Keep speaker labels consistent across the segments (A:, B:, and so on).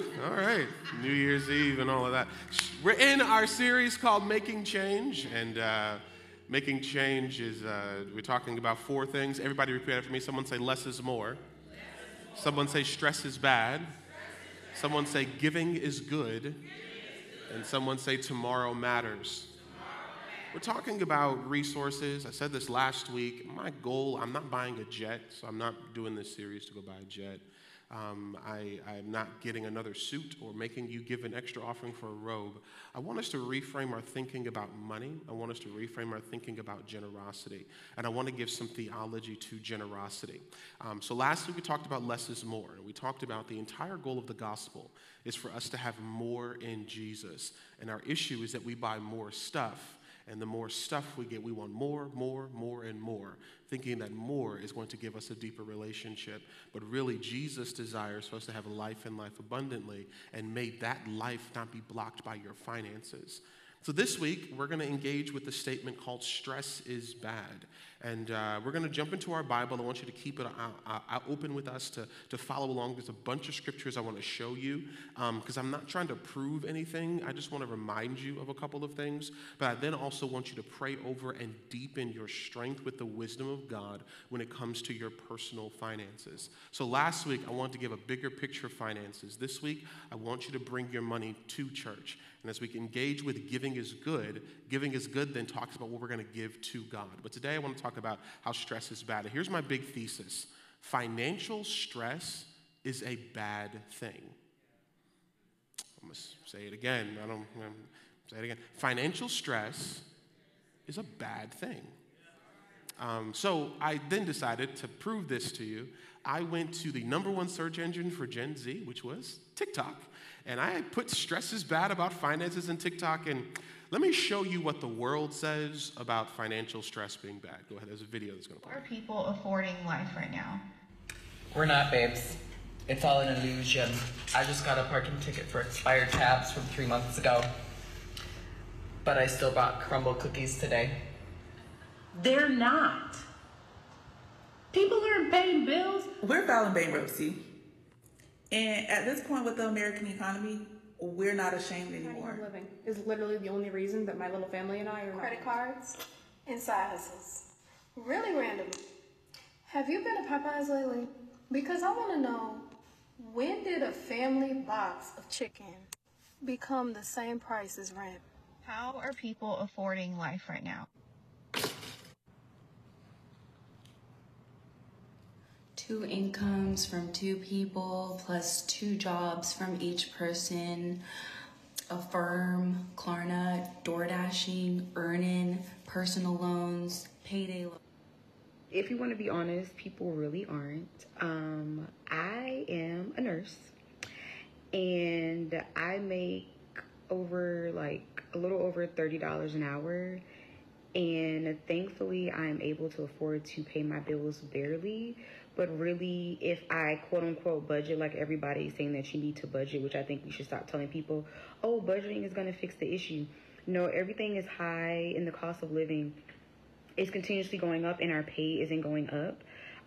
A: All right. New Year's Eve and all of that. We're in our series called Making Change, and uh, making change is, uh, we're talking about four things. Everybody repeat after me. Someone say, less is more. Someone say, stress is bad. Someone say, giving is good. And someone say, tomorrow matters. We're talking about resources. I said this last week. My goal, I'm not buying a jet, so I'm not doing this series to go buy a jet. Um, I, am not getting another suit or making you give an extra offering for a robe. I want us to reframe our thinking about money. I want us to reframe our thinking about generosity. And I want to give some theology to generosity. Um, so last week we talked about less is more. And we talked about the entire goal of the gospel is for us to have more in Jesus. And our issue is that we buy more stuff and the more stuff we get, we want more, more, more, and more, thinking that more is going to give us a deeper relationship. But really, Jesus desires for us to have a life and life abundantly, and may that life not be blocked by your finances. So, this week, we're going to engage with the statement called stress is bad. And uh, we're going to jump into our Bible. I want you to keep it uh, uh, open with us to, to follow along. There's a bunch of scriptures I want to show you because um, I'm not trying to prove anything. I just want to remind you of a couple of things. But I then also want you to pray over and deepen your strength with the wisdom of God when it comes to your personal finances. So, last week, I wanted to give a bigger picture of finances. This week, I want you to bring your money to church. And as we engage with giving is good, giving is good then talks about what we're going to give to God. But today I want to talk about how stress is bad. Here's my big thesis financial stress is a bad thing. I'm going to say it again. I don't say it again. Financial stress is a bad thing. Um, so I then decided to prove this to you. I went to the number one search engine for Gen Z, which was TikTok. And I put stress is bad about finances in TikTok. And let me show you what the world says about financial stress being bad. Go ahead, there's a video that's going to play.
B: Are people affording life right now?
C: We're not, babes. It's all an illusion. I just got a parking ticket for expired tabs from three months ago. But I still bought Crumbl cookies today.
D: They're not. People aren't paying bills.
E: We're filing bankruptcy. And at this point with the American economy, we're not ashamed anymore.
F: Living is literally the only reason that my little family and I are
G: credit cards and side hustles. Really random. Have you been to Popeyes lately? Because I want to know when did a family box of chicken become the same price as rent?
B: How are people affording life right now?
H: Two incomes from two people plus two jobs from each person Affirm, Klarna, door dashing, earning, personal loans, payday loans.
I: If you want to be honest, people really aren't. Um, I am a nurse and I make over like a little over $30 an hour. And thankfully, I'm able to afford to pay my bills barely. But really, if I quote unquote budget, like everybody saying that you need to budget, which I think we should stop telling people, oh, budgeting is going to fix the issue. No, everything is high in the cost of living. It's continuously going up, and our pay isn't going up.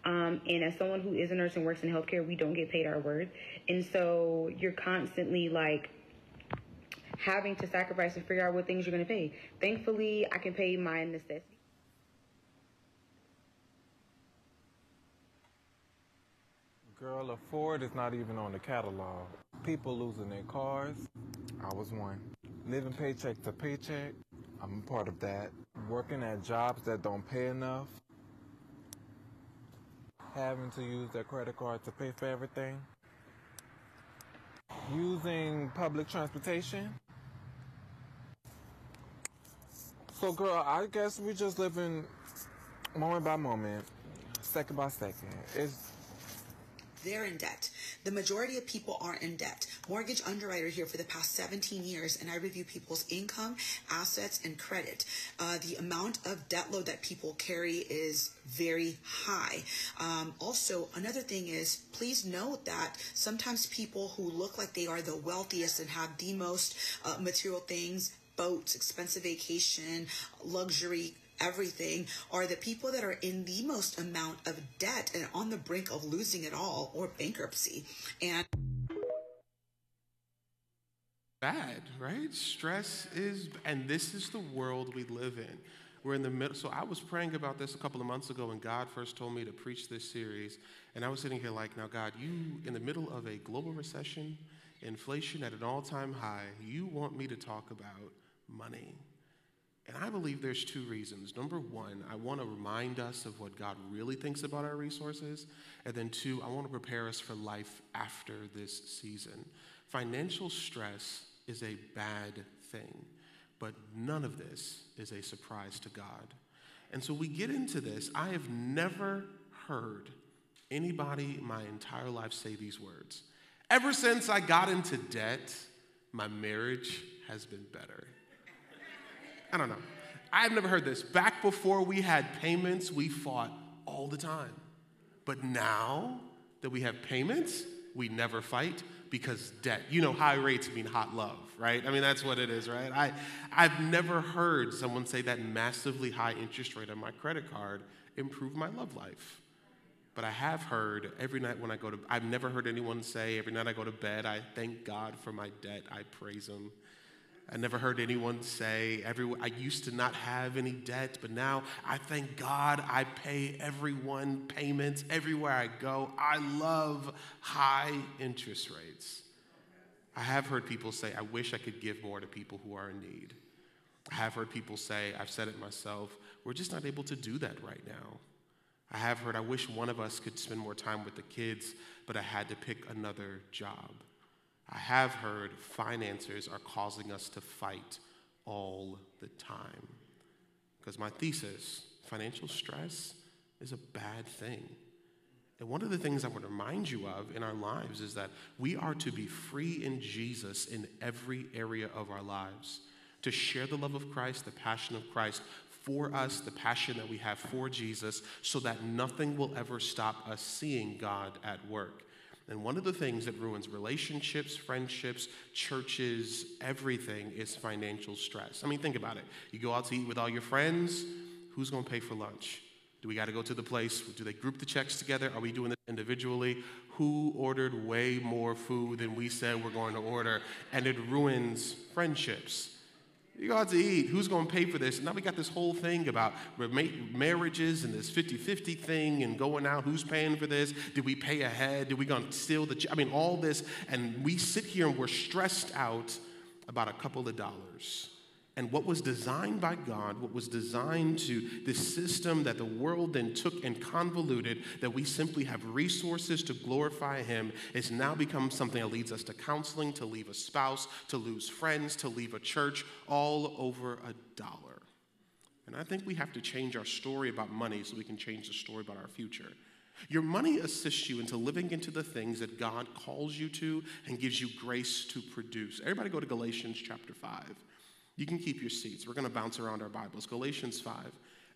I: Um, and as someone who is a nurse and works in healthcare, we don't get paid our worth. And so you're constantly like having to sacrifice and figure out what things you're going to pay. Thankfully, I can pay my necessities.
J: Girl, a Ford is not even on the catalog. People losing their cars, I was one. Living paycheck to paycheck, I'm a part of that. Working at jobs that don't pay enough. Having to use their credit card to pay for everything. Using public transportation. So, girl, I guess we just living moment by moment, second by second. It's
K: they're in debt. The majority of people aren't in debt. Mortgage underwriter here for the past 17 years, and I review people's income, assets, and credit. Uh, the amount of debt load that people carry is very high. Um, also, another thing is, please note that sometimes people who look like they are the wealthiest and have the most uh, material things boats, expensive vacation, luxury everything are the people that are in the most amount of debt and on the brink of losing it all or bankruptcy. And
A: bad, right? Stress is, and this is the world we live in. We're in the middle. So I was praying about this a couple of months ago when God first told me to preach this series. And I was sitting here like, now, God, you, in the middle of a global recession, inflation at an all time high, you want me to talk about money. And I believe there's two reasons. Number one, I want to remind us of what God really thinks about our resources. And then two, I want to prepare us for life after this season. Financial stress is a bad thing, but none of this is a surprise to God. And so we get into this. I have never heard anybody my entire life say these words. Ever since I got into debt, my marriage has been better. I don't know. I've never heard this. Back before we had payments, we fought all the time. But now that we have payments, we never fight because debt. You know, high rates mean hot love, right? I mean, that's what it is, right? I, I've never heard someone say that massively high interest rate on my credit card improved my love life. But I have heard every night when I go to, I've never heard anyone say every night I go to bed, I thank God for my debt, I praise Him. I never heard anyone say, every, I used to not have any debt, but now I thank God I pay everyone payments everywhere I go. I love high interest rates. I have heard people say, I wish I could give more to people who are in need. I have heard people say, I've said it myself, we're just not able to do that right now. I have heard, I wish one of us could spend more time with the kids, but I had to pick another job. I have heard financiers are causing us to fight all the time. Because my thesis financial stress is a bad thing. And one of the things I would remind you of in our lives is that we are to be free in Jesus in every area of our lives, to share the love of Christ, the passion of Christ for us, the passion that we have for Jesus, so that nothing will ever stop us seeing God at work. And one of the things that ruins relationships, friendships, churches, everything is financial stress. I mean, think about it. You go out to eat with all your friends, who's going to pay for lunch? Do we got to go to the place? Do they group the checks together? Are we doing it individually? Who ordered way more food than we said we're going to order? And it ruins friendships. You go out to eat. Who's going to pay for this? And now we got this whole thing about marriages and this 50 50 thing and going out. Who's paying for this? Did we pay ahead? Did we go and steal the. I mean, all this. And we sit here and we're stressed out about a couple of dollars. And what was designed by God, what was designed to this system that the world then took and convoluted, that we simply have resources to glorify Him, is now become something that leads us to counseling, to leave a spouse, to lose friends, to leave a church, all over a dollar. And I think we have to change our story about money so we can change the story about our future. Your money assists you into living into the things that God calls you to and gives you grace to produce. Everybody go to Galatians chapter 5. You can keep your seats. We're going to bounce around our Bibles. Galatians 5.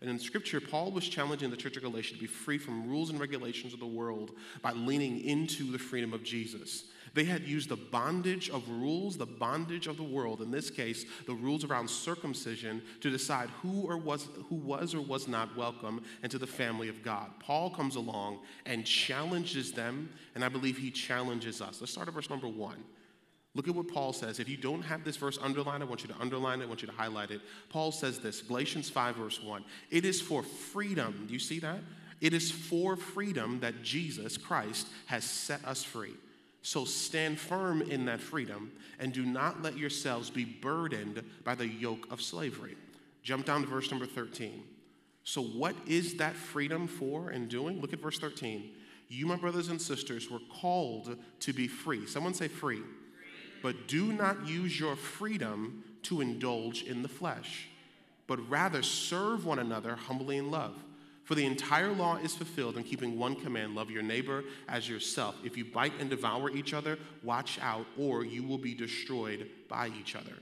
A: And in Scripture, Paul was challenging the church of Galatia to be free from rules and regulations of the world by leaning into the freedom of Jesus. They had used the bondage of rules, the bondage of the world, in this case, the rules around circumcision, to decide who, or was, who was or was not welcome into the family of God. Paul comes along and challenges them, and I believe he challenges us. Let's start at verse number one. Look at what Paul says. If you don't have this verse underlined, I want you to underline it, I want you to highlight it. Paul says this Galatians 5, verse 1. It is for freedom. Do you see that? It is for freedom that Jesus Christ has set us free. So stand firm in that freedom and do not let yourselves be burdened by the yoke of slavery. Jump down to verse number 13. So, what is that freedom for and doing? Look at verse 13. You, my brothers and sisters, were called to be free. Someone say free but do not use your freedom to indulge in the flesh, but rather serve one another humbly in love. For the entire law is fulfilled in keeping one command love your neighbor as yourself. If you bite and devour each other, watch out, or you will be destroyed by each other.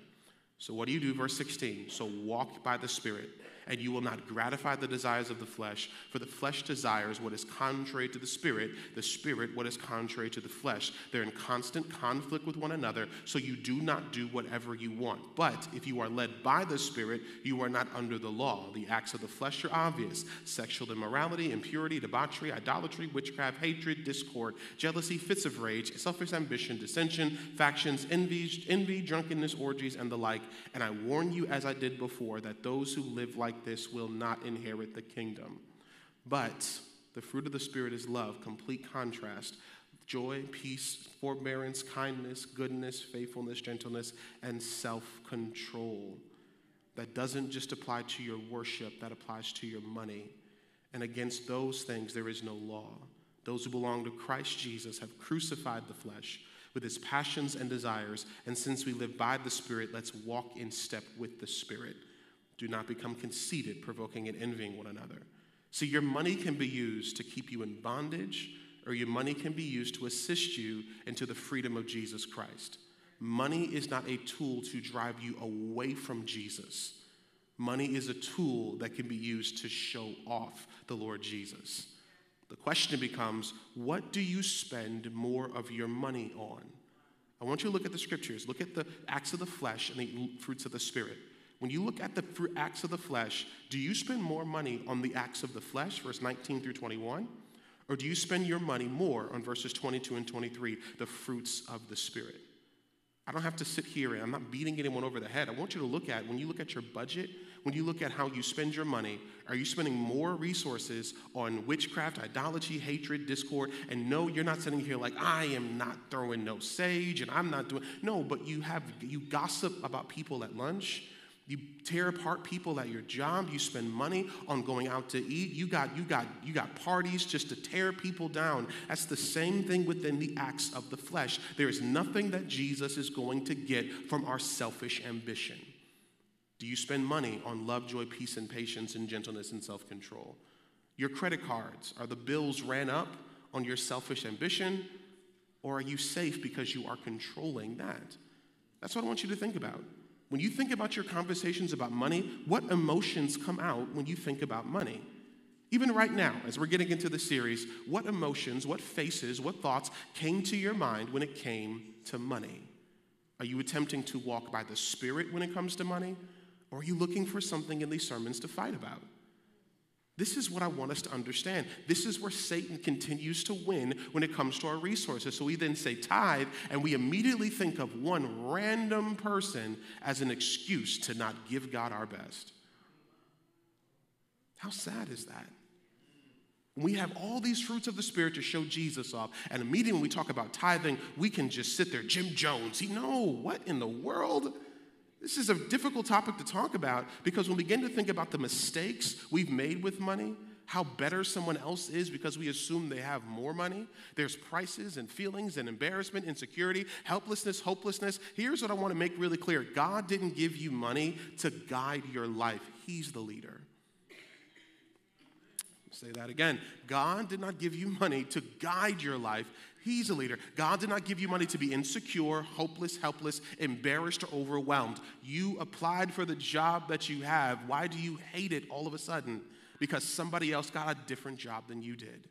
A: So, what do you do? Verse 16. So, walk by the Spirit and you will not gratify the desires of the flesh. For the flesh desires what is contrary to the spirit, the spirit what is contrary to the flesh. They're in constant conflict with one another, so you do not do whatever you want. But if you are led by the spirit, you are not under the law. The acts of the flesh are obvious sexual immorality, impurity, debauchery, idolatry, witchcraft, hatred, discord, jealousy, fits of rage, selfish ambition, dissension, factions, envy, envy, drunkenness, orgies, and the like. And I warn you, as I did before, that those who live like this will not inherit the kingdom. But the fruit of the Spirit is love, complete contrast joy, peace, forbearance, kindness, goodness, faithfulness, gentleness, and self control. That doesn't just apply to your worship, that applies to your money. And against those things, there is no law. Those who belong to Christ Jesus have crucified the flesh with its passions and desires. And since we live by the Spirit, let's walk in step with the Spirit. Do not become conceited, provoking and envying one another. See, your money can be used to keep you in bondage, or your money can be used to assist you into the freedom of Jesus Christ. Money is not a tool to drive you away from Jesus. Money is a tool that can be used to show off the Lord Jesus. The question becomes what do you spend more of your money on? I want you to look at the scriptures. Look at the acts of the flesh and the fruits of the spirit. When you look at the acts of the flesh, do you spend more money on the acts of the flesh, verse 19 through 21? Or do you spend your money more on verses 22 and 23, the fruits of the spirit? I don't have to sit here and I'm not beating anyone over the head. I want you to look at when you look at your budget, when you look at how you spend your money, are you spending more resources on witchcraft, idolatry, hatred, discord? And no, you're not sitting here like, I am not throwing no sage and I'm not doing no, but you have you gossip about people at lunch you tear apart people at your job. You spend money on going out to eat. You got, you got, you got parties just to tear people down. That's the same thing within the acts of the flesh. There is nothing that Jesus is going to get from our selfish ambition. Do you spend money on love, joy, peace, and patience, and gentleness and self control? Your credit cards, are the bills ran up on your selfish ambition, or are you safe because you are controlling that? That's what I want you to think about. When you think about your conversations about money, what emotions come out when you think about money? Even right now, as we're getting into the series, what emotions, what faces, what thoughts came to your mind when it came to money? Are you attempting to walk by the Spirit when it comes to money? Or are you looking for something in these sermons to fight about? This is what I want us to understand. This is where Satan continues to win when it comes to our resources. So we then say tithe, and we immediately think of one random person as an excuse to not give God our best. How sad is that? We have all these fruits of the Spirit to show Jesus off, and immediately when we talk about tithing, we can just sit there, Jim Jones. He, no, what in the world? This is a difficult topic to talk about because when we begin to think about the mistakes we've made with money, how better someone else is because we assume they have more money. There's prices and feelings and embarrassment, insecurity, helplessness, hopelessness. Here's what I want to make really clear God didn't give you money to guide your life, He's the leader. Say that again. God did not give you money to guide your life. He's a leader. God did not give you money to be insecure, hopeless, helpless, embarrassed, or overwhelmed. You applied for the job that you have. Why do you hate it all of a sudden? Because somebody else got a different job than you did.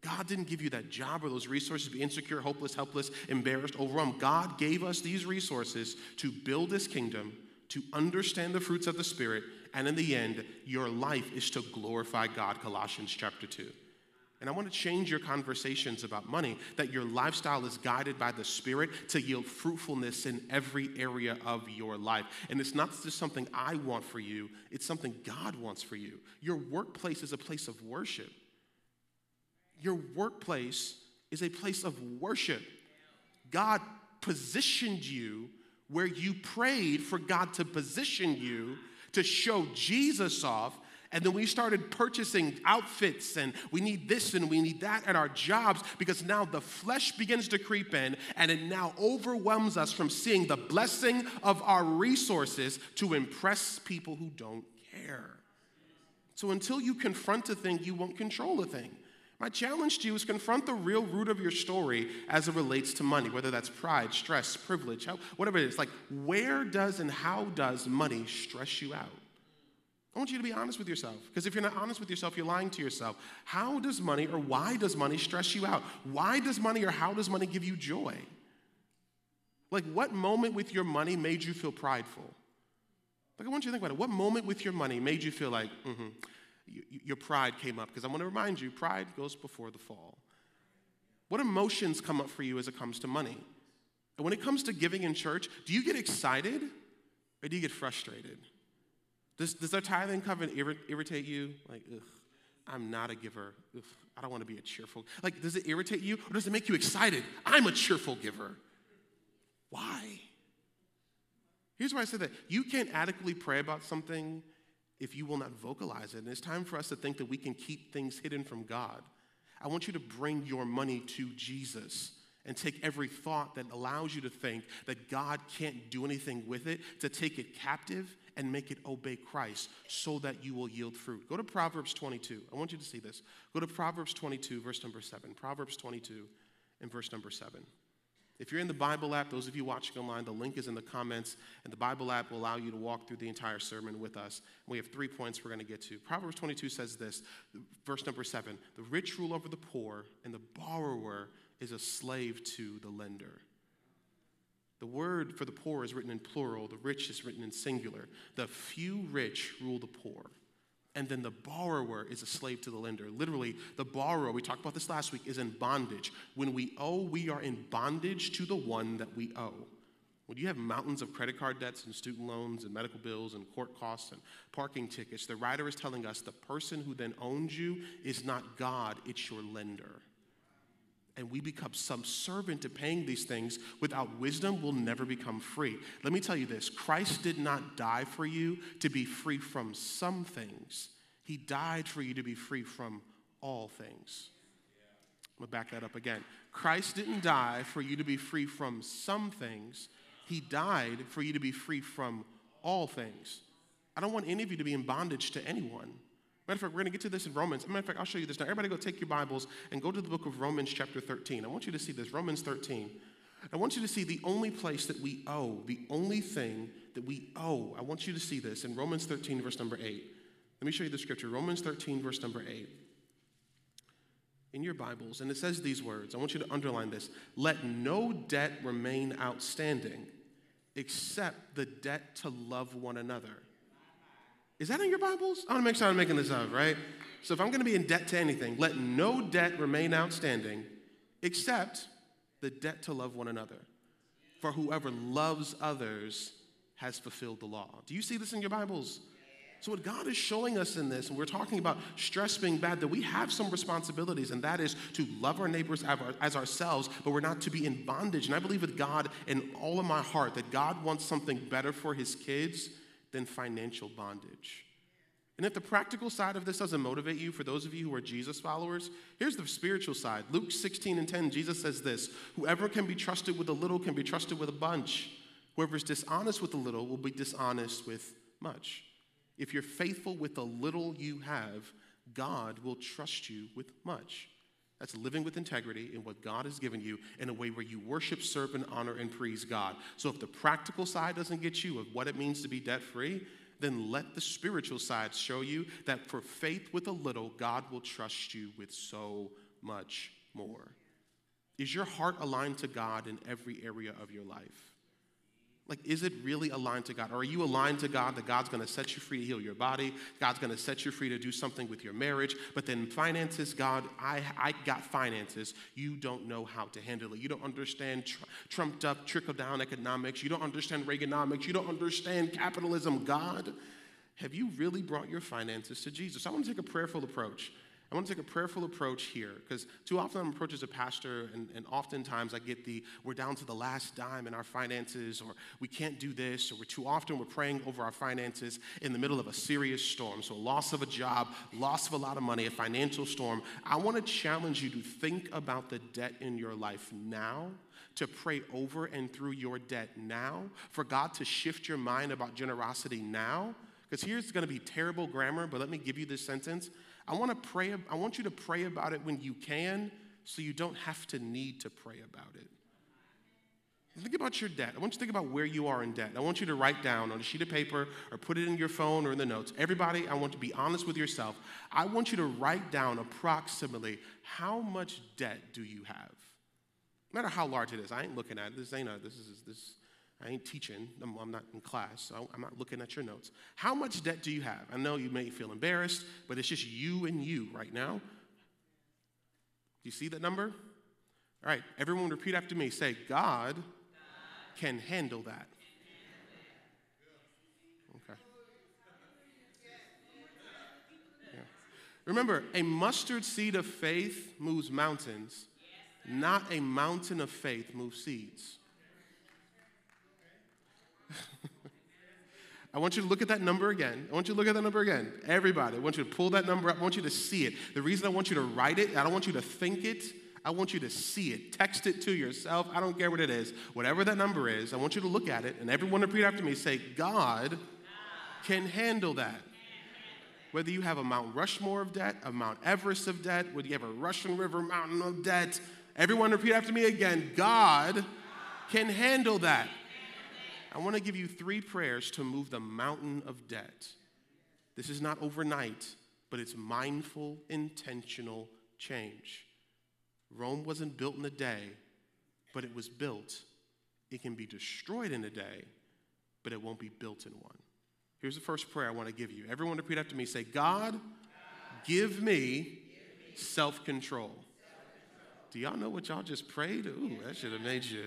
A: God didn't give you that job or those resources to be insecure, hopeless, helpless, embarrassed, overwhelmed. God gave us these resources to build His kingdom, to understand the fruits of the Spirit, and in the end, your life is to glorify God, Colossians chapter 2. And I want to change your conversations about money, that your lifestyle is guided by the Spirit to yield fruitfulness in every area of your life. And it's not just something I want for you, it's something God wants for you. Your workplace is a place of worship. Your workplace is a place of worship. God positioned you where you prayed for God to position you to show Jesus off and then we started purchasing outfits and we need this and we need that at our jobs because now the flesh begins to creep in and it now overwhelms us from seeing the blessing of our resources to impress people who don't care. So until you confront a thing, you won't control a thing. My challenge to you is confront the real root of your story as it relates to money, whether that's pride, stress, privilege, whatever it is. Like, where does and how does money stress you out? I want you to be honest with yourself. Because if you're not honest with yourself, you're lying to yourself. How does money or why does money stress you out? Why does money or how does money give you joy? Like, what moment with your money made you feel prideful? Like, I want you to think about it. What moment with your money made you feel like, mm-hmm, your pride came up? Because I want to remind you, pride goes before the fall. What emotions come up for you as it comes to money? And when it comes to giving in church, do you get excited or do you get frustrated? Does, does our tithing covenant irritate you? Like, ugh, I'm not a giver. Ugh, I don't want to be a cheerful. Like, does it irritate you or does it make you excited? I'm a cheerful giver. Why? Here's why I say that. You can't adequately pray about something if you will not vocalize it. And it's time for us to think that we can keep things hidden from God. I want you to bring your money to Jesus and take every thought that allows you to think that God can't do anything with it, to take it captive and make it obey Christ so that you will yield fruit. Go to Proverbs 22. I want you to see this. Go to Proverbs 22, verse number 7. Proverbs 22 and verse number 7. If you're in the Bible app, those of you watching online, the link is in the comments, and the Bible app will allow you to walk through the entire sermon with us. We have three points we're going to get to. Proverbs 22 says this, verse number seven The rich rule over the poor, and the borrower is a slave to the lender. The word for the poor is written in plural, the rich is written in singular. The few rich rule the poor and then the borrower is a slave to the lender. Literally, the borrower, we talked about this last week, is in bondage. When we owe, we are in bondage to the one that we owe. When you have mountains of credit card debts and student loans and medical bills and court costs and parking tickets, the writer is telling us the person who then owns you is not God, it's your lender. And we become subservient to paying these things. Without wisdom, we'll never become free. Let me tell you this Christ did not die for you to be free from some things, He died for you to be free from all things. I'm gonna back that up again. Christ didn't die for you to be free from some things, He died for you to be free from all things. I don't want any of you to be in bondage to anyone. Matter of fact, we're going to get to this in Romans. Matter of fact, I'll show you this now. Everybody go take your Bibles and go to the book of Romans, chapter 13. I want you to see this, Romans 13. I want you to see the only place that we owe, the only thing that we owe. I want you to see this in Romans 13, verse number 8. Let me show you the scripture. Romans 13, verse number 8. In your Bibles, and it says these words. I want you to underline this. Let no debt remain outstanding except the debt to love one another. Is that in your Bibles? I want to make sure I'm making this up, right? So if I'm going to be in debt to anything, let no debt remain outstanding except the debt to love one another. For whoever loves others has fulfilled the law. Do you see this in your Bibles? So, what God is showing us in this, and we're talking about stress being bad, that we have some responsibilities, and that is to love our neighbors as ourselves, but we're not to be in bondage. And I believe with God in all of my heart that God wants something better for his kids than financial bondage. And if the practical side of this doesn't motivate you, for those of you who are Jesus followers, here's the spiritual side. Luke 16 and 10, Jesus says this Whoever can be trusted with a little can be trusted with a bunch. Whoever is dishonest with a little will be dishonest with much. If you're faithful with the little you have, God will trust you with much. That's living with integrity in what God has given you in a way where you worship, serve, and honor and praise God. So if the practical side doesn't get you of what it means to be debt free, then let the spiritual side show you that for faith with a little, God will trust you with so much more. Is your heart aligned to God in every area of your life? Like, is it really aligned to God? Or are you aligned to God that God's gonna set you free to heal your body? God's gonna set you free to do something with your marriage. But then finances, God, I, I got finances. You don't know how to handle it. You don't understand tr- trumped up trickle down economics. You don't understand Reaganomics. You don't understand capitalism. God, have you really brought your finances to Jesus? I wanna take a prayerful approach. I want to take a prayerful approach here because too often I'm approached as a pastor, and, and oftentimes I get the we're down to the last dime in our finances, or we can't do this, or we're too often we're praying over our finances in the middle of a serious storm. So, loss of a job, loss of a lot of money, a financial storm. I want to challenge you to think about the debt in your life now to pray over and through your debt now, for God to shift your mind about generosity now. Because here's going to be terrible grammar, but let me give you this sentence. I want to pray I want you to pray about it when you can so you don't have to need to pray about it. Think about your debt. I want you to think about where you are in debt. I want you to write down on a sheet of paper or put it in your phone or in the notes. Everybody, I want to be honest with yourself. I want you to write down approximately how much debt do you have? No matter how large it is. I ain't looking at it. This ain't a, this is this I ain't teaching. I'm, I'm not in class, so I'm not looking at your notes. How much debt do you have? I know you may feel embarrassed, but it's just you and you right now. Do you see that number? All right, everyone repeat after me. Say, God can handle that. Okay. Yeah. Remember, a mustard seed of faith moves mountains, not a mountain of faith moves seeds. I want you to look at that number again. I want you to look at that number again. Everybody, I want you to pull that number up. I want you to see it. The reason I want you to write it, I don't want you to think it. I want you to see it. Text it to yourself. I don't care what it is. Whatever that number is, I want you to look at it and everyone repeat after me. Say, God can handle that. Whether you have a Mount Rushmore of debt, a Mount Everest of debt, whether you have a Russian River mountain of debt, everyone repeat after me again. God can handle that. I want to give you three prayers to move the mountain of debt. This is not overnight, but it's mindful, intentional change. Rome wasn't built in a day, but it was built. It can be destroyed in a day, but it won't be built in one. Here's the first prayer I want to give you. Everyone repeat after me. Say, God, give me self control. Do y'all know what y'all just prayed? Ooh, that should have made you.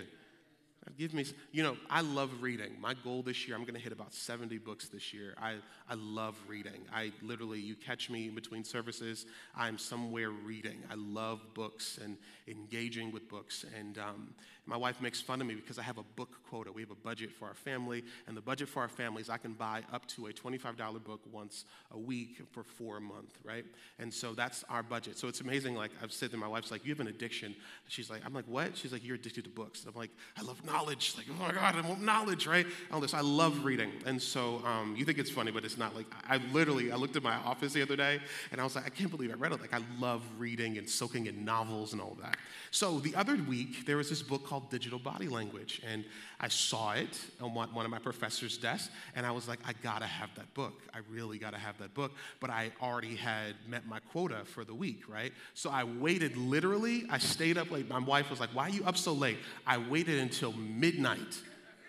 A: Give me, you know, I love reading. My goal this year, I'm going to hit about 70 books this year. I, I love reading. I literally, you catch me in between services, I'm somewhere reading. I love books and engaging with books. And um, my wife makes fun of me because I have a book quota. We have a budget for our family, and the budget for our family is I can buy up to a $25 book once a week for four a month, right? And so that's our budget. So it's amazing. Like I've said to my wife's like, you have an addiction. She's like, I'm like, what? She's like, you're addicted to books. I'm like, I love knowledge. Like, oh my God, I want knowledge, right? All this. I love reading. And so um, you think it's funny, but it's not like, I literally, I looked at my office the other day and I was like, I can't believe I read it. Like, I love reading and soaking in novels and all that. So the other week, there was this book called Digital Body Language. And I saw it on one of my professor's desks, and I was like, I gotta have that book. I really gotta have that book. But I already had met my quota for the week, right? So I waited literally, I stayed up late. My wife was like, Why are you up so late? I waited until midnight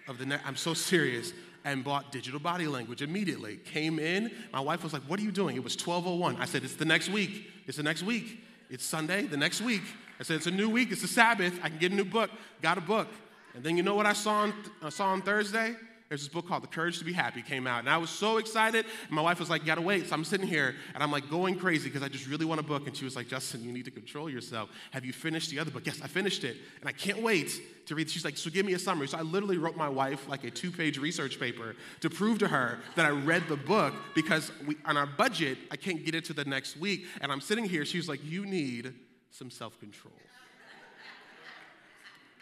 A: of the next, I'm so serious and bought digital body language immediately. Came in, my wife was like, What are you doing? It was 1201. I said, It's the next week. It's the next week. It's Sunday, the next week. I said, it's a new week, it's a Sabbath, I can get a new book. Got a book. And then you know what I saw on, I saw on Thursday? There's this book called The Courage to Be Happy came out. And I was so excited. And my wife was like, you gotta wait. So I'm sitting here and I'm like going crazy because I just really want a book. And she was like, Justin, you need to control yourself. Have you finished the other book? Yes, I finished it. And I can't wait to read. She's like, so give me a summary. So I literally wrote my wife like a two page research paper to prove to her that I read the book because we, on our budget, I can't get it to the next week. And I'm sitting here, she was like, you need some self control.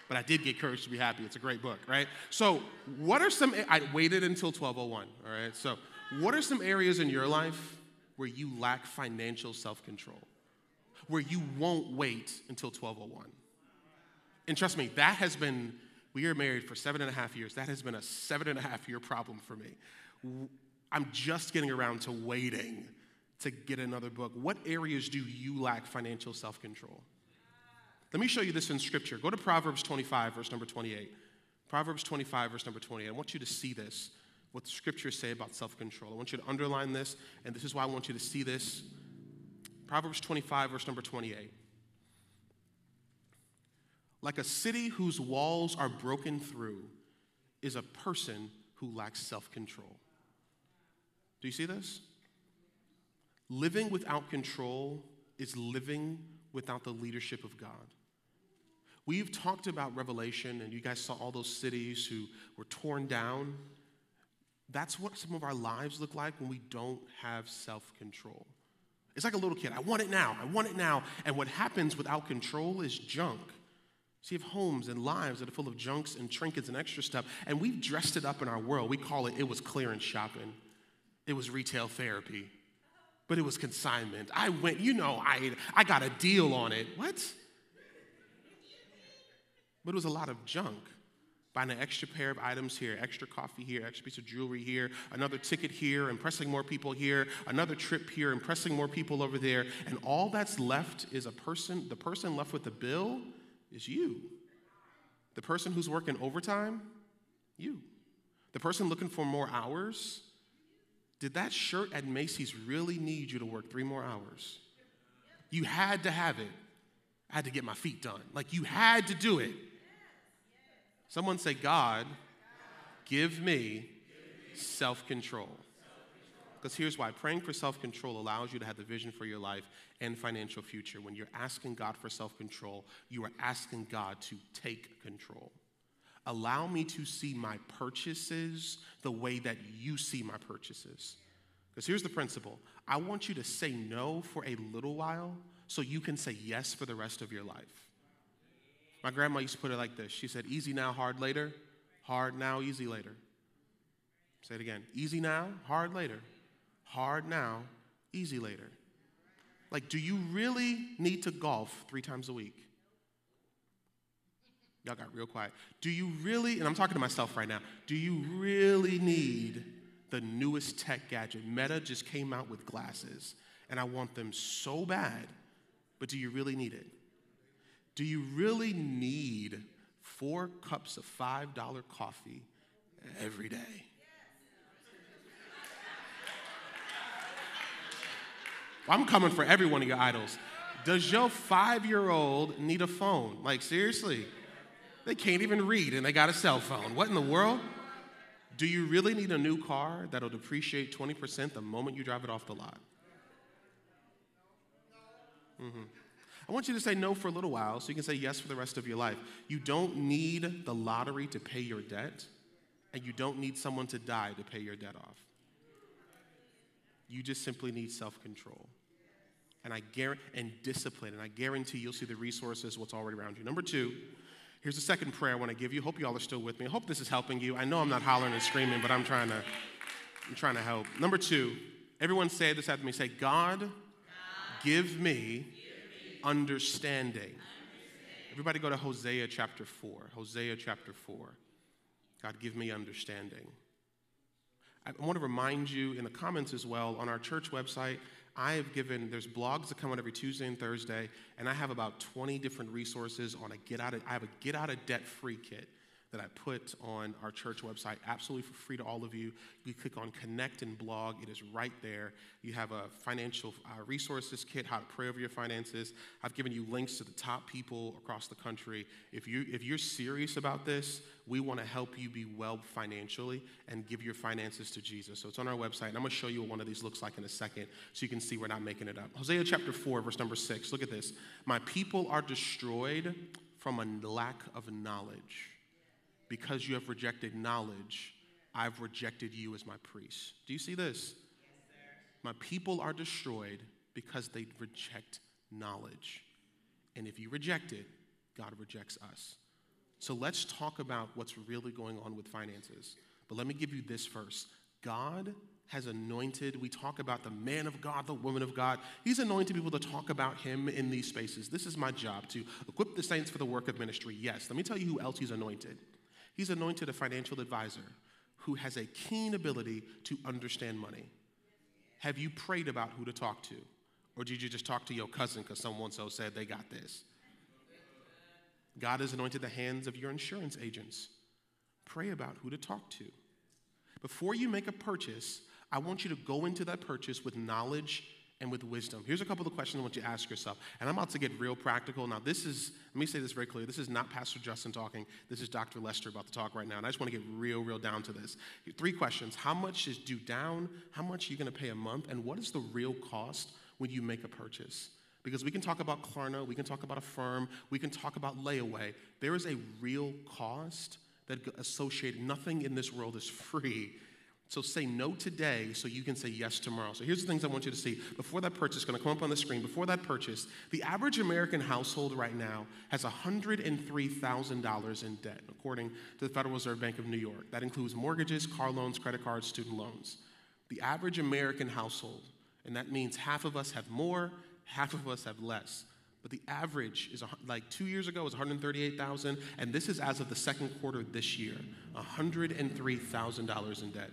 A: But I did get Courage to Be Happy. It's a great book, right? So, what are some, I waited until 1201, all right? So, what are some areas in your life where you lack financial self control? Where you won't wait until 1201? And trust me, that has been, we are married for seven and a half years. That has been a seven and a half year problem for me. I'm just getting around to waiting to get another book. What areas do you lack financial self control? Let me show you this in scripture. Go to Proverbs 25, verse number 28. Proverbs 25, verse number 28. I want you to see this, what the scriptures say about self control. I want you to underline this, and this is why I want you to see this. Proverbs 25, verse number 28. Like a city whose walls are broken through is a person who lacks self control. Do you see this? Living without control is living without the leadership of God. We've talked about Revelation, and you guys saw all those cities who were torn down. That's what some of our lives look like when we don't have self control. It's like a little kid. I want it now. I want it now. And what happens without control is junk. So you have homes and lives that are full of junks and trinkets and extra stuff. And we've dressed it up in our world. We call it, it was clearance shopping, it was retail therapy but it was consignment. I went, you know, I, I got a deal on it. What? But it was a lot of junk. Buying an extra pair of items here, extra coffee here, extra piece of jewelry here, another ticket here, impressing more people here, another trip here, impressing more people over there. And all that's left is a person, the person left with the bill is you. The person who's working overtime, you. The person looking for more hours, did that shirt at Macy's really need you to work three more hours? You had to have it. I had to get my feet done. Like you had to do it. Someone say, God, give me self control. Because here's why praying for self control allows you to have the vision for your life and financial future. When you're asking God for self control, you are asking God to take control. Allow me to see my purchases the way that you see my purchases. Because here's the principle I want you to say no for a little while so you can say yes for the rest of your life. My grandma used to put it like this She said, Easy now, hard later. Hard now, easy later. Say it again. Easy now, hard later. Hard now, easy later. Like, do you really need to golf three times a week? Y'all got real quiet. Do you really, and I'm talking to myself right now, do you really need the newest tech gadget? Meta just came out with glasses, and I want them so bad, but do you really need it? Do you really need four cups of $5 coffee every day? I'm coming for every one of your idols. Does your five year old need a phone? Like, seriously? They can't even read and they got a cell phone. What in the world? Do you really need a new car that'll depreciate 20% the moment you drive it off the lot? Mm-hmm. I want you to say no for a little while so you can say yes for the rest of your life. You don't need the lottery to pay your debt, and you don't need someone to die to pay your debt off. You just simply need self control. And I guarantee, and discipline, and I guarantee you'll see the resources, what's already around you. Number two, here's the second prayer I want to give you. Hope you all are still with me. I hope this is helping you. I know I'm not hollering and screaming, but I'm trying to, I'm trying to help. Number two, everyone say this after me. Say, God, God give me understanding. Everybody go to Hosea chapter 4. Hosea chapter 4. God, give me understanding. I want to remind you in the comments as well on our church website. I have given, there's blogs that come out every Tuesday and Thursday, and I have about 20 different resources on a get out of, I have a get out of debt free kit that I put on our church website absolutely for free to all of you. You click on connect and blog, it is right there. You have a financial uh, resources kit, how to pray over your finances. I've given you links to the top people across the country. If, you, if you're serious about this, we want to help you be well financially and give your finances to Jesus. So it's on our website, and I'm going to show you what one of these looks like in a second so you can see we're not making it up. Hosea chapter 4, verse number 6. Look at this. My people are destroyed from a lack of knowledge because you have rejected knowledge, I've rejected you as my priest. Do you see this? Yes, my people are destroyed because they reject knowledge. And if you reject it, God rejects us. So let's talk about what's really going on with finances. But let me give you this first God has anointed, we talk about the man of God, the woman of God. He's anointed people to talk about him in these spaces. This is my job to equip the saints for the work of ministry. Yes, let me tell you who else he's anointed. He's anointed a financial advisor who has a keen ability to understand money. Have you prayed about who to talk to? Or did you just talk to your cousin because someone so said they got this? God has anointed the hands of your insurance agents. Pray about who to talk to. Before you make a purchase, I want you to go into that purchase with knowledge and with wisdom. Here's a couple of questions I want you to ask yourself. And I'm about to get real practical. Now, this is, let me say this very clearly. This is not Pastor Justin talking. This is Dr. Lester about to talk right now. And I just want to get real, real down to this. Three questions How much is due down? How much are you going to pay a month? And what is the real cost when you make a purchase? Because we can talk about Klarna, we can talk about Affirm, we can talk about layaway. There is a real cost that associated, nothing in this world is free. So say no today so you can say yes tomorrow. So here's the things I want you to see. Before that purchase, going to come up on the screen, before that purchase, the average American household right now has $103,000 in debt, according to the Federal Reserve Bank of New York. That includes mortgages, car loans, credit cards, student loans. The average American household, and that means half of us have more, half of us have less. but the average is like two years ago was 138,000, and this is as of the second quarter this year, $103,000 in debt.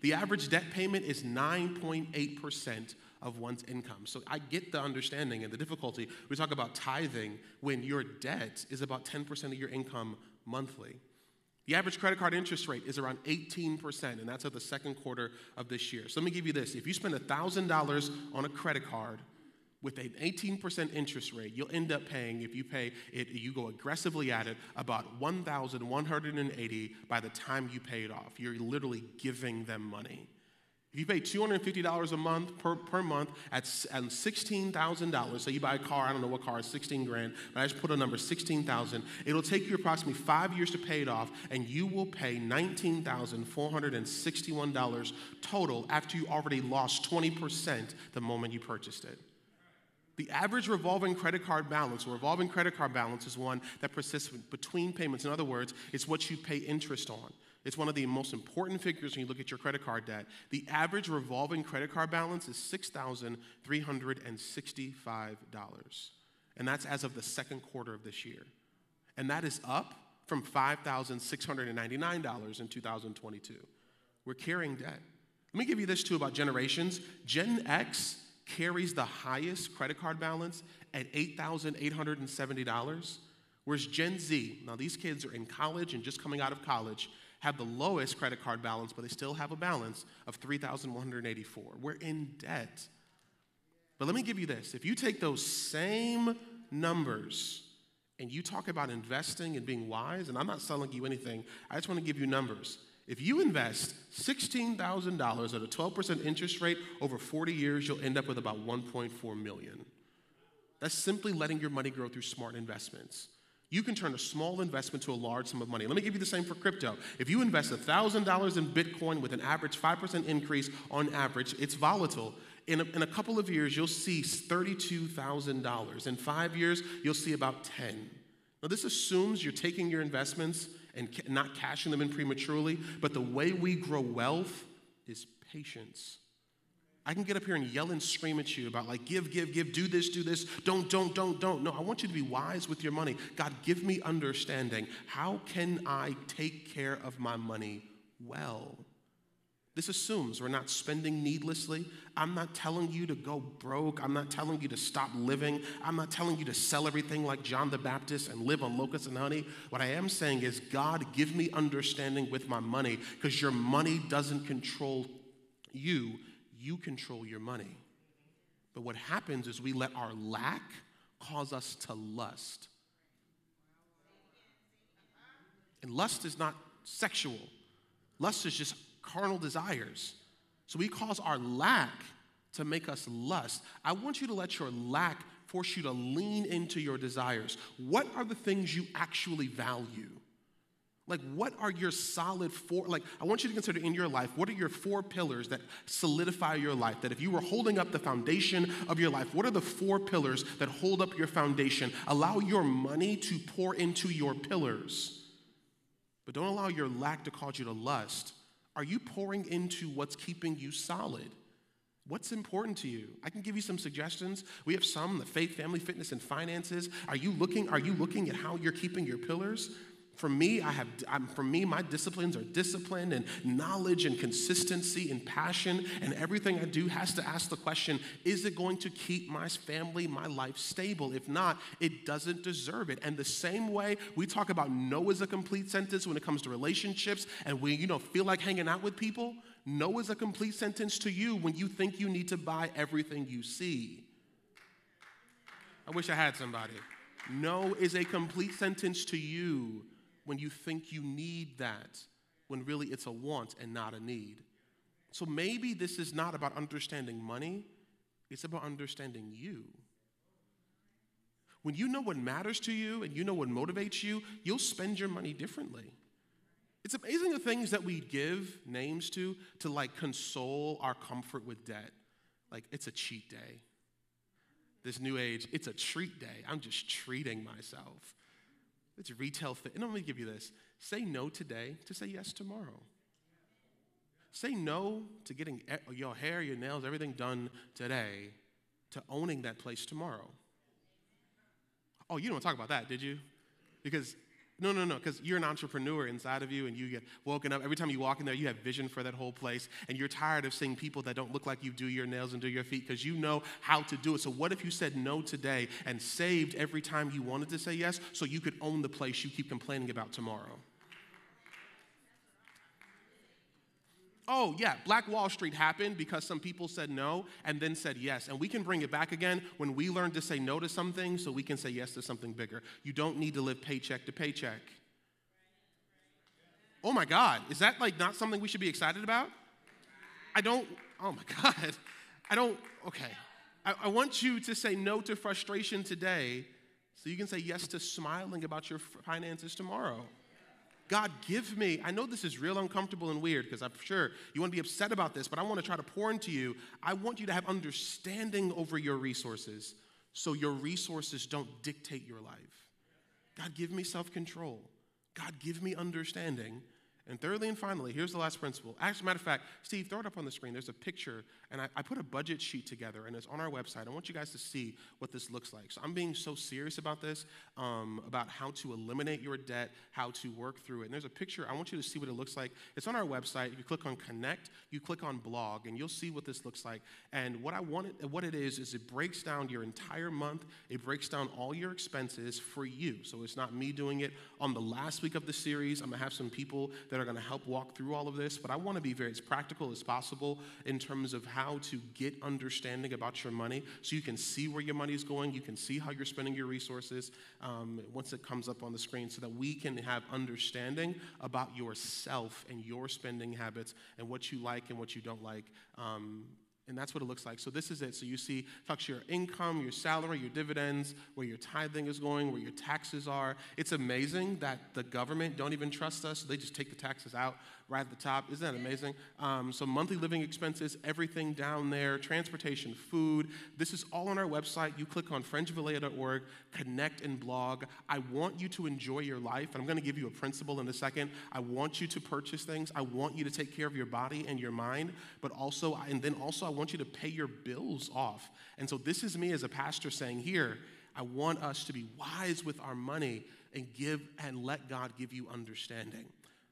A: The average debt payment is 9.8% of one's income. So I get the understanding and the difficulty. We talk about tithing when your debt is about 10% of your income monthly. The average credit card interest rate is around 18%, and that's of the second quarter of this year. So let me give you this. If you spend $1,000 on a credit card, with an 18% interest rate, you'll end up paying, if you pay it, you go aggressively at it, about 1,180 by the time you pay it off. You're literally giving them money. If you pay $250 a month per, per month at, at $16,000, so you buy a car, I don't know what car is 16 grand, but I just put a number 16,000, it'll take you approximately five years to pay it off, and you will pay $19,461 total after you already lost 20% the moment you purchased it. The average revolving credit card balance, or revolving credit card balance, is one that persists between payments. In other words, it's what you pay interest on. It's one of the most important figures when you look at your credit card debt. The average revolving credit card balance is $6,365. And that's as of the second quarter of this year. And that is up from $5,699 in 2022. We're carrying debt. Let me give you this too about generations. Gen X carries the highest credit card balance at $8,870, whereas Gen Z, now these kids are in college and just coming out of college, have the lowest credit card balance, but they still have a balance of 3,184. We're in debt. But let me give you this if you take those same numbers and you talk about investing and being wise, and I'm not selling you anything, I just want to give you numbers. If you invest $16,000 at a 12% interest rate over 40 years, you'll end up with about 1.4 million. That's simply letting your money grow through smart investments. You can turn a small investment to a large sum of money. Let me give you the same for crypto. If you invest $1,000 in Bitcoin with an average 5% increase on average, it's volatile. In a, in a couple of years, you'll see $32,000. In five years, you'll see about 10. Now, this assumes you're taking your investments and not cashing them in prematurely. But the way we grow wealth is patience. I can get up here and yell and scream at you about like give, give, give, do this, do this, don't, don't, don't, don't. No, I want you to be wise with your money. God, give me understanding. How can I take care of my money well? This assumes we're not spending needlessly. I'm not telling you to go broke. I'm not telling you to stop living. I'm not telling you to sell everything like John the Baptist and live on locusts and honey. What I am saying is, God, give me understanding with my money because your money doesn't control you, you control your money. But what happens is we let our lack cause us to lust. And lust is not sexual, lust is just carnal desires. So we cause our lack to make us lust. I want you to let your lack force you to lean into your desires. What are the things you actually value? Like, what are your solid four? Like, I want you to consider in your life, what are your four pillars that solidify your life? That if you were holding up the foundation of your life, what are the four pillars that hold up your foundation? Allow your money to pour into your pillars, but don't allow your lack to cause you to lust. Are you pouring into what's keeping you solid? What's important to you? I can give you some suggestions. We have some, the faith, family, fitness, and finances. Are you looking, are you looking at how you're keeping your pillars? For me, I have, I'm, for me, my disciplines are discipline and knowledge and consistency and passion, and everything I do has to ask the question is it going to keep my family, my life stable? If not, it doesn't deserve it. And the same way we talk about no is a complete sentence when it comes to relationships, and we, you know, feel like hanging out with people, no is a complete sentence to you when you think you need to buy everything you see. I wish I had somebody. No is a complete sentence to you when you think you need that, when really it's a want and not a need. So maybe this is not about understanding money, it's about understanding you. When you know what matters to you and you know what motivates you, you'll spend your money differently. It's amazing the things that we give names to to like console our comfort with debt. Like it's a cheat day. This new age, it's a treat day. I'm just treating myself. It's retail fit. And let me give you this say no today to say yes tomorrow. Say no to getting your hair, your nails, everything done today to owning that place tomorrow. Oh, you don't talk about that, did you? Because no, no, no, because you're an entrepreneur inside of you and you get woken up. Every time you walk in there, you have vision for that whole place and you're tired of seeing people that don't look like you do your nails and do your feet because you know how to do it. So, what if you said no today and saved every time you wanted to say yes so you could own the place you keep complaining about tomorrow? Oh, yeah, Black Wall Street happened because some people said no and then said yes. And we can bring it back again when we learn to say no to something so we can say yes to something bigger. You don't need to live paycheck to paycheck. Oh my God, is that like not something we should be excited about? I don't, oh my God, I don't, okay. I, I want you to say no to frustration today so you can say yes to smiling about your finances tomorrow. God, give me. I know this is real uncomfortable and weird because I'm sure you want to be upset about this, but I want to try to pour into you. I want you to have understanding over your resources so your resources don't dictate your life. God, give me self control. God, give me understanding and thirdly and finally, here's the last principle. As a matter of fact, Steve, throw it up on the screen. There's a picture, and I, I, put a budget sheet together, and it's on our website. I want you guys to see what this looks like. So I'm being so serious about this, um, about how to eliminate your debt, how to work through it. And there's a picture. I want you to see what it looks like. It's on our website. You click on Connect, you click on Blog, and you'll see what this looks like. And what I want, what it is, is it breaks down your entire month. It breaks down all your expenses for you. So it's not me doing it. On the last week of the series, I'm gonna have some people that are going to help walk through all of this, but I want to be very as practical as possible in terms of how to get understanding about your money so you can see where your money is going, you can see how you're spending your resources um, once it comes up on the screen so that we can have understanding about yourself and your spending habits and what you like and what you don't like. Um, and that's what it looks like. So this is it. So you see, talks your income, your salary, your dividends, where your tithing is going, where your taxes are. It's amazing that the government don't even trust us. They just take the taxes out right at the top. Isn't that amazing? Um, so monthly living expenses, everything down there, transportation, food. This is all on our website. You click on friendsofalea.org, connect and blog. I want you to enjoy your life. And I'm going to give you a principle in a second. I want you to purchase things. I want you to take care of your body and your mind, but also, and then also I want you to pay your bills off. And so this is me as a pastor saying here, I want us to be wise with our money and give and let God give you understanding.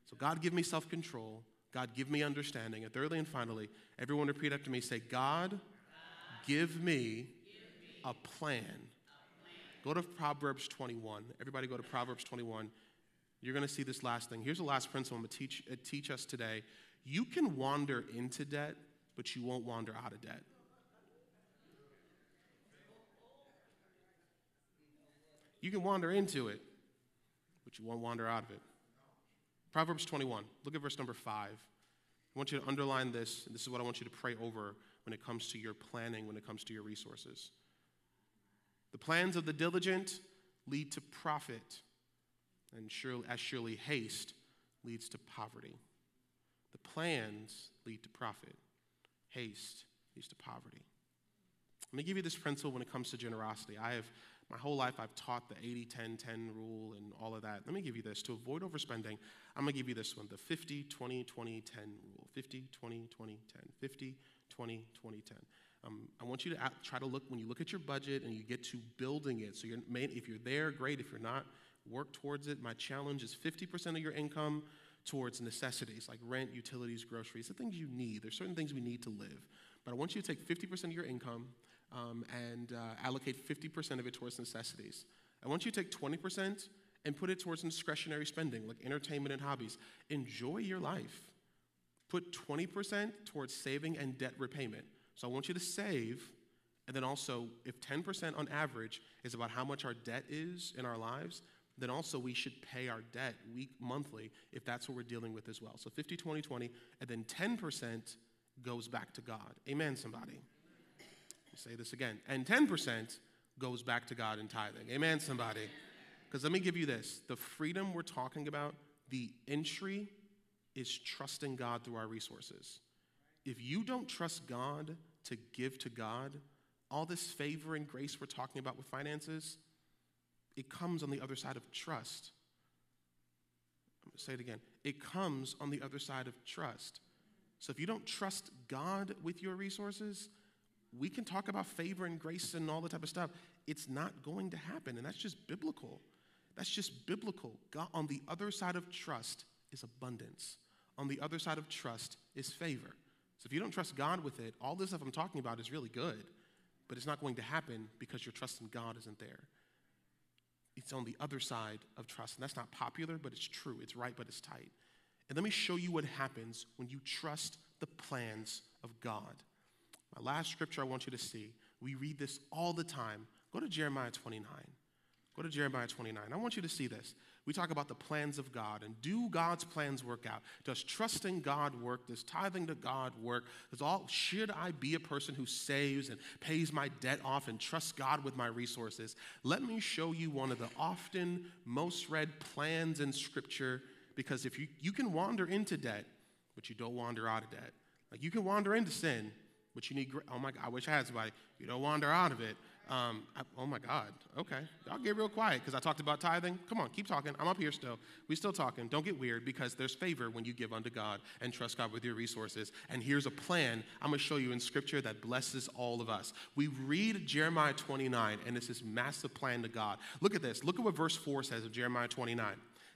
A: So, God, give me self control. God, give me understanding. And thirdly and finally, everyone repeat after me say, God, give me a plan. Go to Proverbs 21. Everybody go to Proverbs 21. You're going to see this last thing. Here's the last principle I'm going to teach, uh, teach us today. You can wander into debt, but you won't wander out of debt. You can wander into it, but you won't wander out of it. Proverbs 21, look at verse number 5. I want you to underline this, and this is what I want you to pray over when it comes to your planning, when it comes to your resources. The plans of the diligent lead to profit, and surely, as surely haste leads to poverty. The plans lead to profit, haste leads to poverty. Let me give you this principle when it comes to generosity. I have my whole life, I've taught the 80 10 10 rule and all of that. Let me give you this. To avoid overspending, I'm going to give you this one the 50 20 20 10 rule 50 20 20 10. 50 20 20 10. Um, I want you to try to look, when you look at your budget and you get to building it, so you're, if you're there, great. If you're not, work towards it. My challenge is 50% of your income towards necessities like rent, utilities, groceries, the things you need. There's certain things we need to live. But I want you to take 50% of your income um, and uh, allocate 50% of it towards necessities. I want you to take 20% and put it towards discretionary spending like entertainment and hobbies. Enjoy your life. Put 20% towards saving and debt repayment. So I want you to save, and then also, if 10% on average is about how much our debt is in our lives, then also we should pay our debt week monthly if that's what we're dealing with as well. So 50, 20, 20, and then 10% goes back to God. Amen, somebody say this again. And 10% goes back to God in tithing. Amen, somebody. Because let me give you this the freedom we're talking about, the entry is trusting God through our resources. If you don't trust God to give to God, all this favor and grace we're talking about with finances, it comes on the other side of trust. I'm going to say it again. It comes on the other side of trust. So if you don't trust God with your resources, we can talk about favor and grace and all the type of stuff. it's not going to happen. And that's just biblical. That's just biblical. God, on the other side of trust is abundance. On the other side of trust is favor. So if you don't trust God with it, all this stuff I'm talking about is really good, but it's not going to happen because your trust in God isn't there. It's on the other side of trust. And that's not popular, but it's true. It's right, but it's tight. And let me show you what happens when you trust the plans of God. My last scripture I want you to see, we read this all the time. Go to Jeremiah 29. Go to Jeremiah 29. I want you to see this. We talk about the plans of God and do God's plans work out? Does trusting God work? Does tithing to God work? Does all should I be a person who saves and pays my debt off and trusts God with my resources? Let me show you one of the often most read plans in scripture because if you you can wander into debt, but you don't wander out of debt. Like you can wander into sin, but you need, oh my God, I wish I had somebody. You don't wander out of it, um, I, oh my God. Okay. Y'all get real quiet because I talked about tithing. Come on, keep talking. I'm up here still. We still talking. Don't get weird because there's favor when you give unto God and trust God with your resources. And here's a plan I'm going to show you in scripture that blesses all of us. We read Jeremiah 29 and it's this massive plan to God. Look at this. Look at what verse 4 says of Jeremiah 29.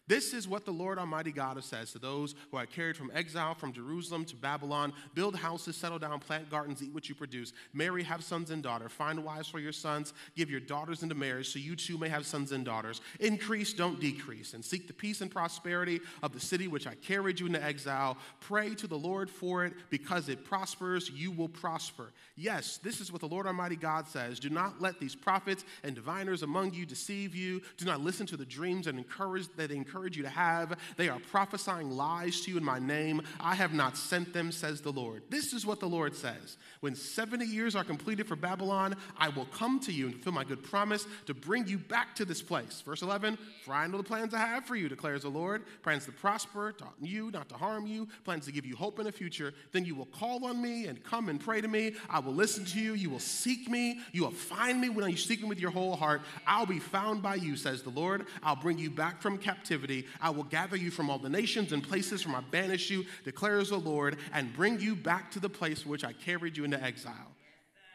A: This is what the Lord Almighty God says to those who are carried from exile from Jerusalem to Babylon build houses, settle down, plant gardens, eat what you produce, marry, have sons and daughters, find wives for your sons, give your daughters into marriage so you too may have sons and daughters. Increase, don't decrease, and seek the peace and prosperity of the city which I carried you into exile. Pray to the Lord for it because it prospers, you will prosper. Yes, this is what the Lord Almighty God says. Do not let these prophets and diviners among you deceive you. Do not listen to the dreams and encourage that encourage encourage you to have. They are prophesying lies to you in my name. I have not sent them, says the Lord. This is what the Lord says. When 70 years are completed for Babylon, I will come to you and fulfill my good promise to bring you back to this place. Verse 11, for I know the plans I have for you, declares the Lord. Plans to prosper, to you, not to harm you, plans to give you hope in the future. Then you will call on me and come and pray to me. I will listen to you. You will seek me. You will find me when you seek me with your whole heart. I'll be found by you, says the Lord. I'll bring you back from captivity captivity. I will gather you from all the nations and places from I banish you, declares the Lord, and bring you back to the place which I carried you into exile.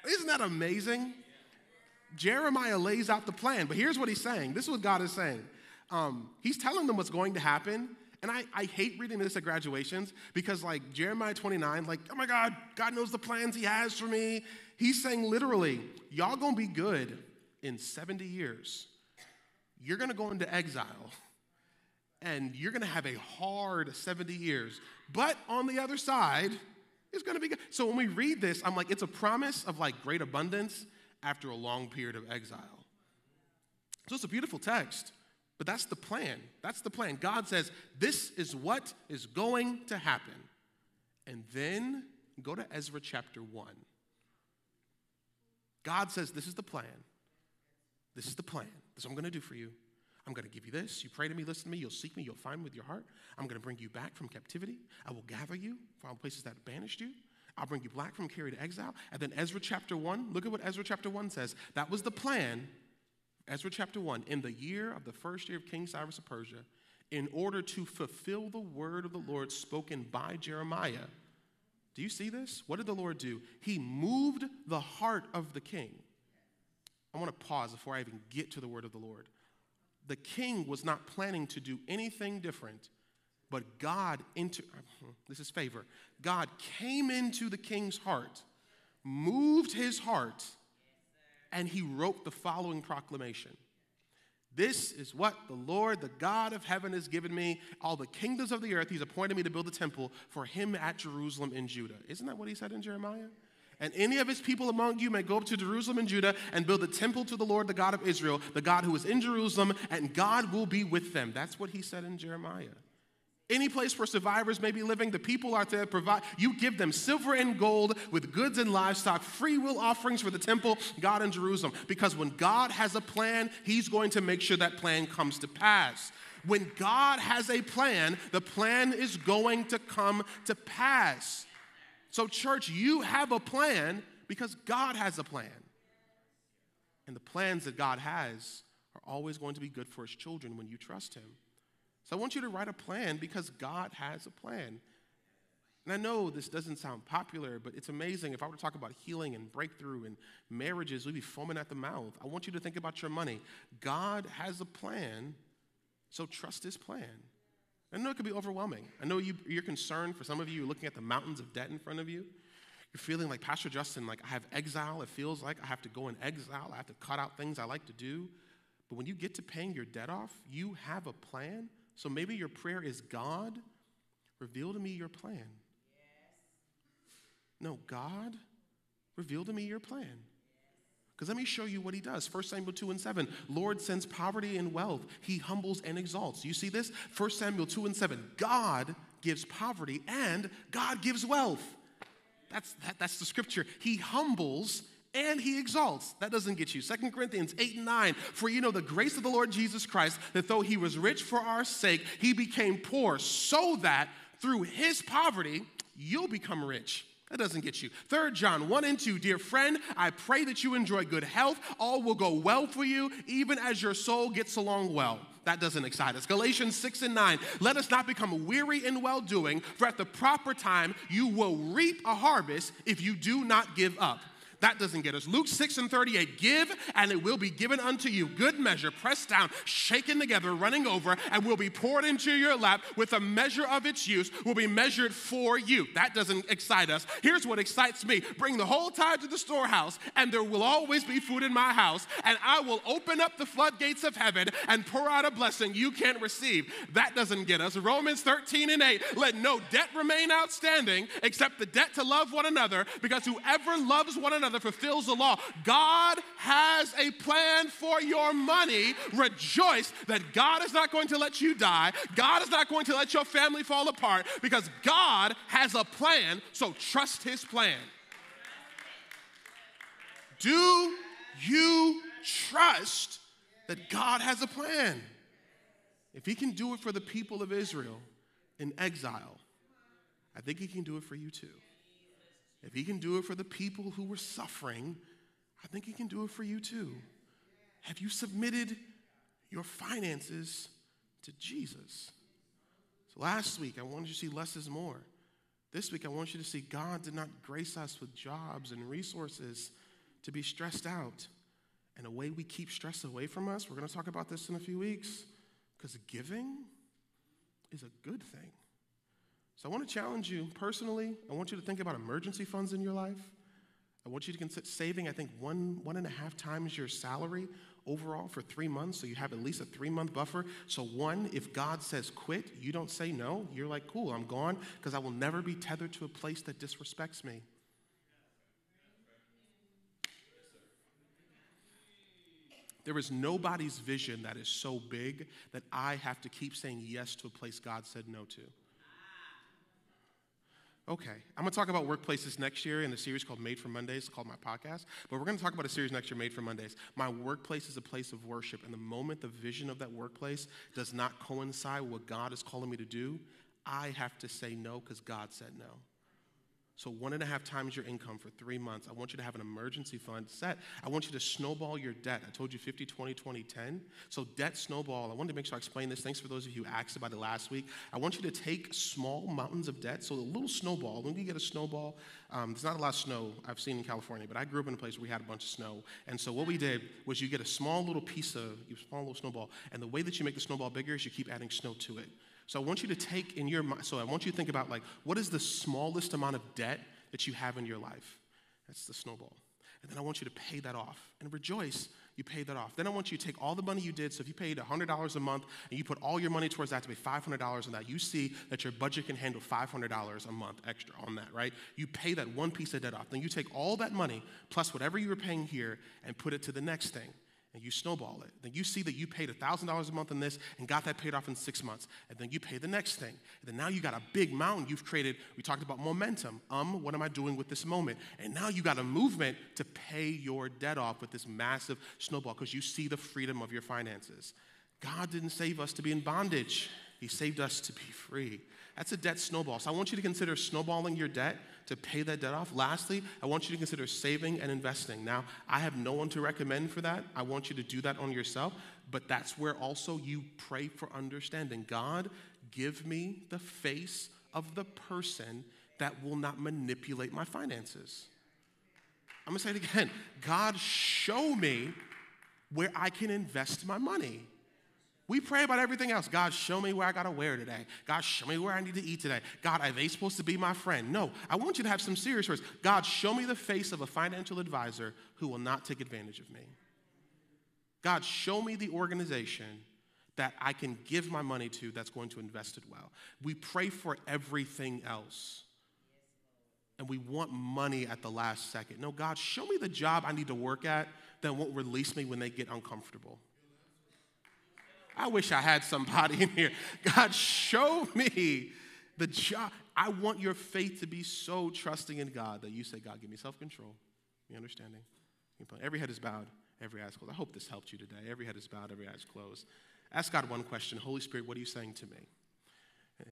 A: Isn't that amazing? Jeremiah lays out the plan, but here's what he's saying. This is what God is saying. Um, he's telling them what's going to happen. And I, I hate reading this at graduations because, like, Jeremiah 29, like, oh my God, God knows the plans He has for me. He's saying literally, y'all gonna be good in 70 years. You're gonna go into exile and you're going to have a hard 70 years. But on the other side, it's going to be good. So when we read this, I'm like, it's a promise of like great abundance after a long period of exile. So it's a beautiful text, but that's the plan. That's the plan. God says, this is what is going to happen. And then go to Ezra chapter 1. God says, this is the plan. This is the plan. This is what I'm going to do for you. I'm going to give you this. You pray to me, listen to me, you'll seek me, you'll find me with your heart. I'm going to bring you back from captivity. I will gather you from places that banished you. I'll bring you back from carried exile. And then Ezra chapter 1, look at what Ezra chapter 1 says. That was the plan. Ezra chapter 1, in the year of the first year of King Cyrus of Persia, in order to fulfill the word of the Lord spoken by Jeremiah. Do you see this? What did the Lord do? He moved the heart of the king. I want to pause before I even get to the word of the Lord the king was not planning to do anything different, but God into this is favor. God came into the king's heart, moved his heart, and he wrote the following proclamation. This is what the Lord, the God of heaven, has given me. All the kingdoms of the earth, He's appointed me to build a temple for Him at Jerusalem in Judah. Isn't that what He said in Jeremiah? And any of his people among you may go up to Jerusalem and Judah and build a temple to the Lord, the God of Israel, the God who is in Jerusalem, and God will be with them. That's what he said in Jeremiah. Any place where survivors may be living, the people are to provide. You give them silver and gold with goods and livestock, free will offerings for the temple, God in Jerusalem. Because when God has a plan, He's going to make sure that plan comes to pass. When God has a plan, the plan is going to come to pass. So, church, you have a plan because God has a plan. And the plans that God has are always going to be good for his children when you trust him. So, I want you to write a plan because God has a plan. And I know this doesn't sound popular, but it's amazing. If I were to talk about healing and breakthrough and marriages, we'd be foaming at the mouth. I want you to think about your money. God has a plan, so trust his plan. I know it can be overwhelming. I know you, you're concerned. For some of you, looking at the mountains of debt in front of you. You're feeling like Pastor Justin, like I have exile. It feels like I have to go in exile. I have to cut out things I like to do. But when you get to paying your debt off, you have a plan. So maybe your prayer is God, reveal to me your plan. No, God, reveal to me your plan. Because let me show you what he does. 1 Samuel 2 and 7. Lord sends poverty and wealth. He humbles and exalts. You see this? 1 Samuel 2 and 7. God gives poverty and God gives wealth. That's, that, that's the scripture. He humbles and he exalts. That doesn't get you. Second Corinthians 8 and 9. For you know the grace of the Lord Jesus Christ, that though he was rich for our sake, he became poor, so that through his poverty you'll become rich. That doesn't get you. Third John 1 and 2. Dear friend, I pray that you enjoy good health. All will go well for you, even as your soul gets along well. That doesn't excite us. Galatians 6 and 9. Let us not become weary in well doing, for at the proper time you will reap a harvest if you do not give up. That doesn't get us. Luke 6 and 38 Give, and it will be given unto you. Good measure, pressed down, shaken together, running over, and will be poured into your lap with a measure of its use, will be measured for you. That doesn't excite us. Here's what excites me bring the whole tithe to the storehouse, and there will always be food in my house, and I will open up the floodgates of heaven and pour out a blessing you can't receive. That doesn't get us. Romans 13 and 8 Let no debt remain outstanding except the debt to love one another, because whoever loves one another, another fulfills the law. God has a plan for your money. Rejoice that God is not going to let you die. God is not going to let your family fall apart because God has a plan, so trust his plan. Do you trust that God has a plan? If he can do it for the people of Israel in exile, I think he can do it for you too. If he can do it for the people who were suffering, I think he can do it for you too. Have you submitted your finances to Jesus? So last week, I wanted you to see less is more. This week, I want you to see God did not grace us with jobs and resources to be stressed out. And a way we keep stress away from us, we're going to talk about this in a few weeks, because giving is a good thing. So I want to challenge you personally. I want you to think about emergency funds in your life. I want you to consider saving, I think, one, one and a half times your salary overall for three months. So you have at least a three month buffer. So, one, if God says quit, you don't say no. You're like, cool, I'm gone because I will never be tethered to a place that disrespects me. There is nobody's vision that is so big that I have to keep saying yes to a place God said no to. Okay, I'm gonna talk about workplaces next year in the series called Made for Mondays, called my podcast. But we're gonna talk about a series next year, Made for Mondays. My workplace is a place of worship, and the moment the vision of that workplace does not coincide with what God is calling me to do, I have to say no because God said no. So, one and a half times your income for three months. I want you to have an emergency fund set. I want you to snowball your debt. I told you 50, 20, 20, 10. So, debt snowball. I wanted to make sure I explained this. Thanks for those of you who asked about it last week. I want you to take small mountains of debt. So, a little snowball. When you get a snowball, um, there's not a lot of snow I've seen in California, but I grew up in a place where we had a bunch of snow. And so, what we did was you get a small little piece of, you small little snowball. And the way that you make the snowball bigger is you keep adding snow to it. So, I want you to take in your mind, so I want you to think about like, what is the smallest amount of debt? that you have in your life. That's the snowball. And then I want you to pay that off and rejoice you pay that off. Then I want you to take all the money you did. So if you paid $100 a month and you put all your money towards that to be $500 on that, you see that your budget can handle $500 a month extra on that, right? You pay that one piece of debt off. Then you take all that money plus whatever you were paying here and put it to the next thing and you snowball it. Then you see that you paid $1,000 a month on this and got that paid off in six months. And then you pay the next thing. And then now you got a big mountain you've created. We talked about momentum. Um, what am I doing with this moment? And now you got a movement to pay your debt off with this massive snowball because you see the freedom of your finances. God didn't save us to be in bondage, He saved us to be free. That's a debt snowball. So I want you to consider snowballing your debt to pay that debt off. Lastly, I want you to consider saving and investing. Now, I have no one to recommend for that. I want you to do that on yourself, but that's where also you pray for understanding. God, give me the face of the person that will not manipulate my finances. I'm gonna say it again God, show me where I can invest my money. We pray about everything else. God, show me where I gotta wear today. God, show me where I need to eat today. God, are they supposed to be my friend? No, I want you to have some serious words. God, show me the face of a financial advisor who will not take advantage of me. God, show me the organization that I can give my money to that's going to invest it well. We pray for everything else. And we want money at the last second. No, God, show me the job I need to work at that won't release me when they get uncomfortable. I wish I had somebody in here. God, show me the job. I want your faith to be so trusting in God that you say, God, give me self control, me understanding. Every head is bowed, every eye is closed. I hope this helped you today. Every head is bowed, every eye is closed. Ask God one question Holy Spirit, what are you saying to me?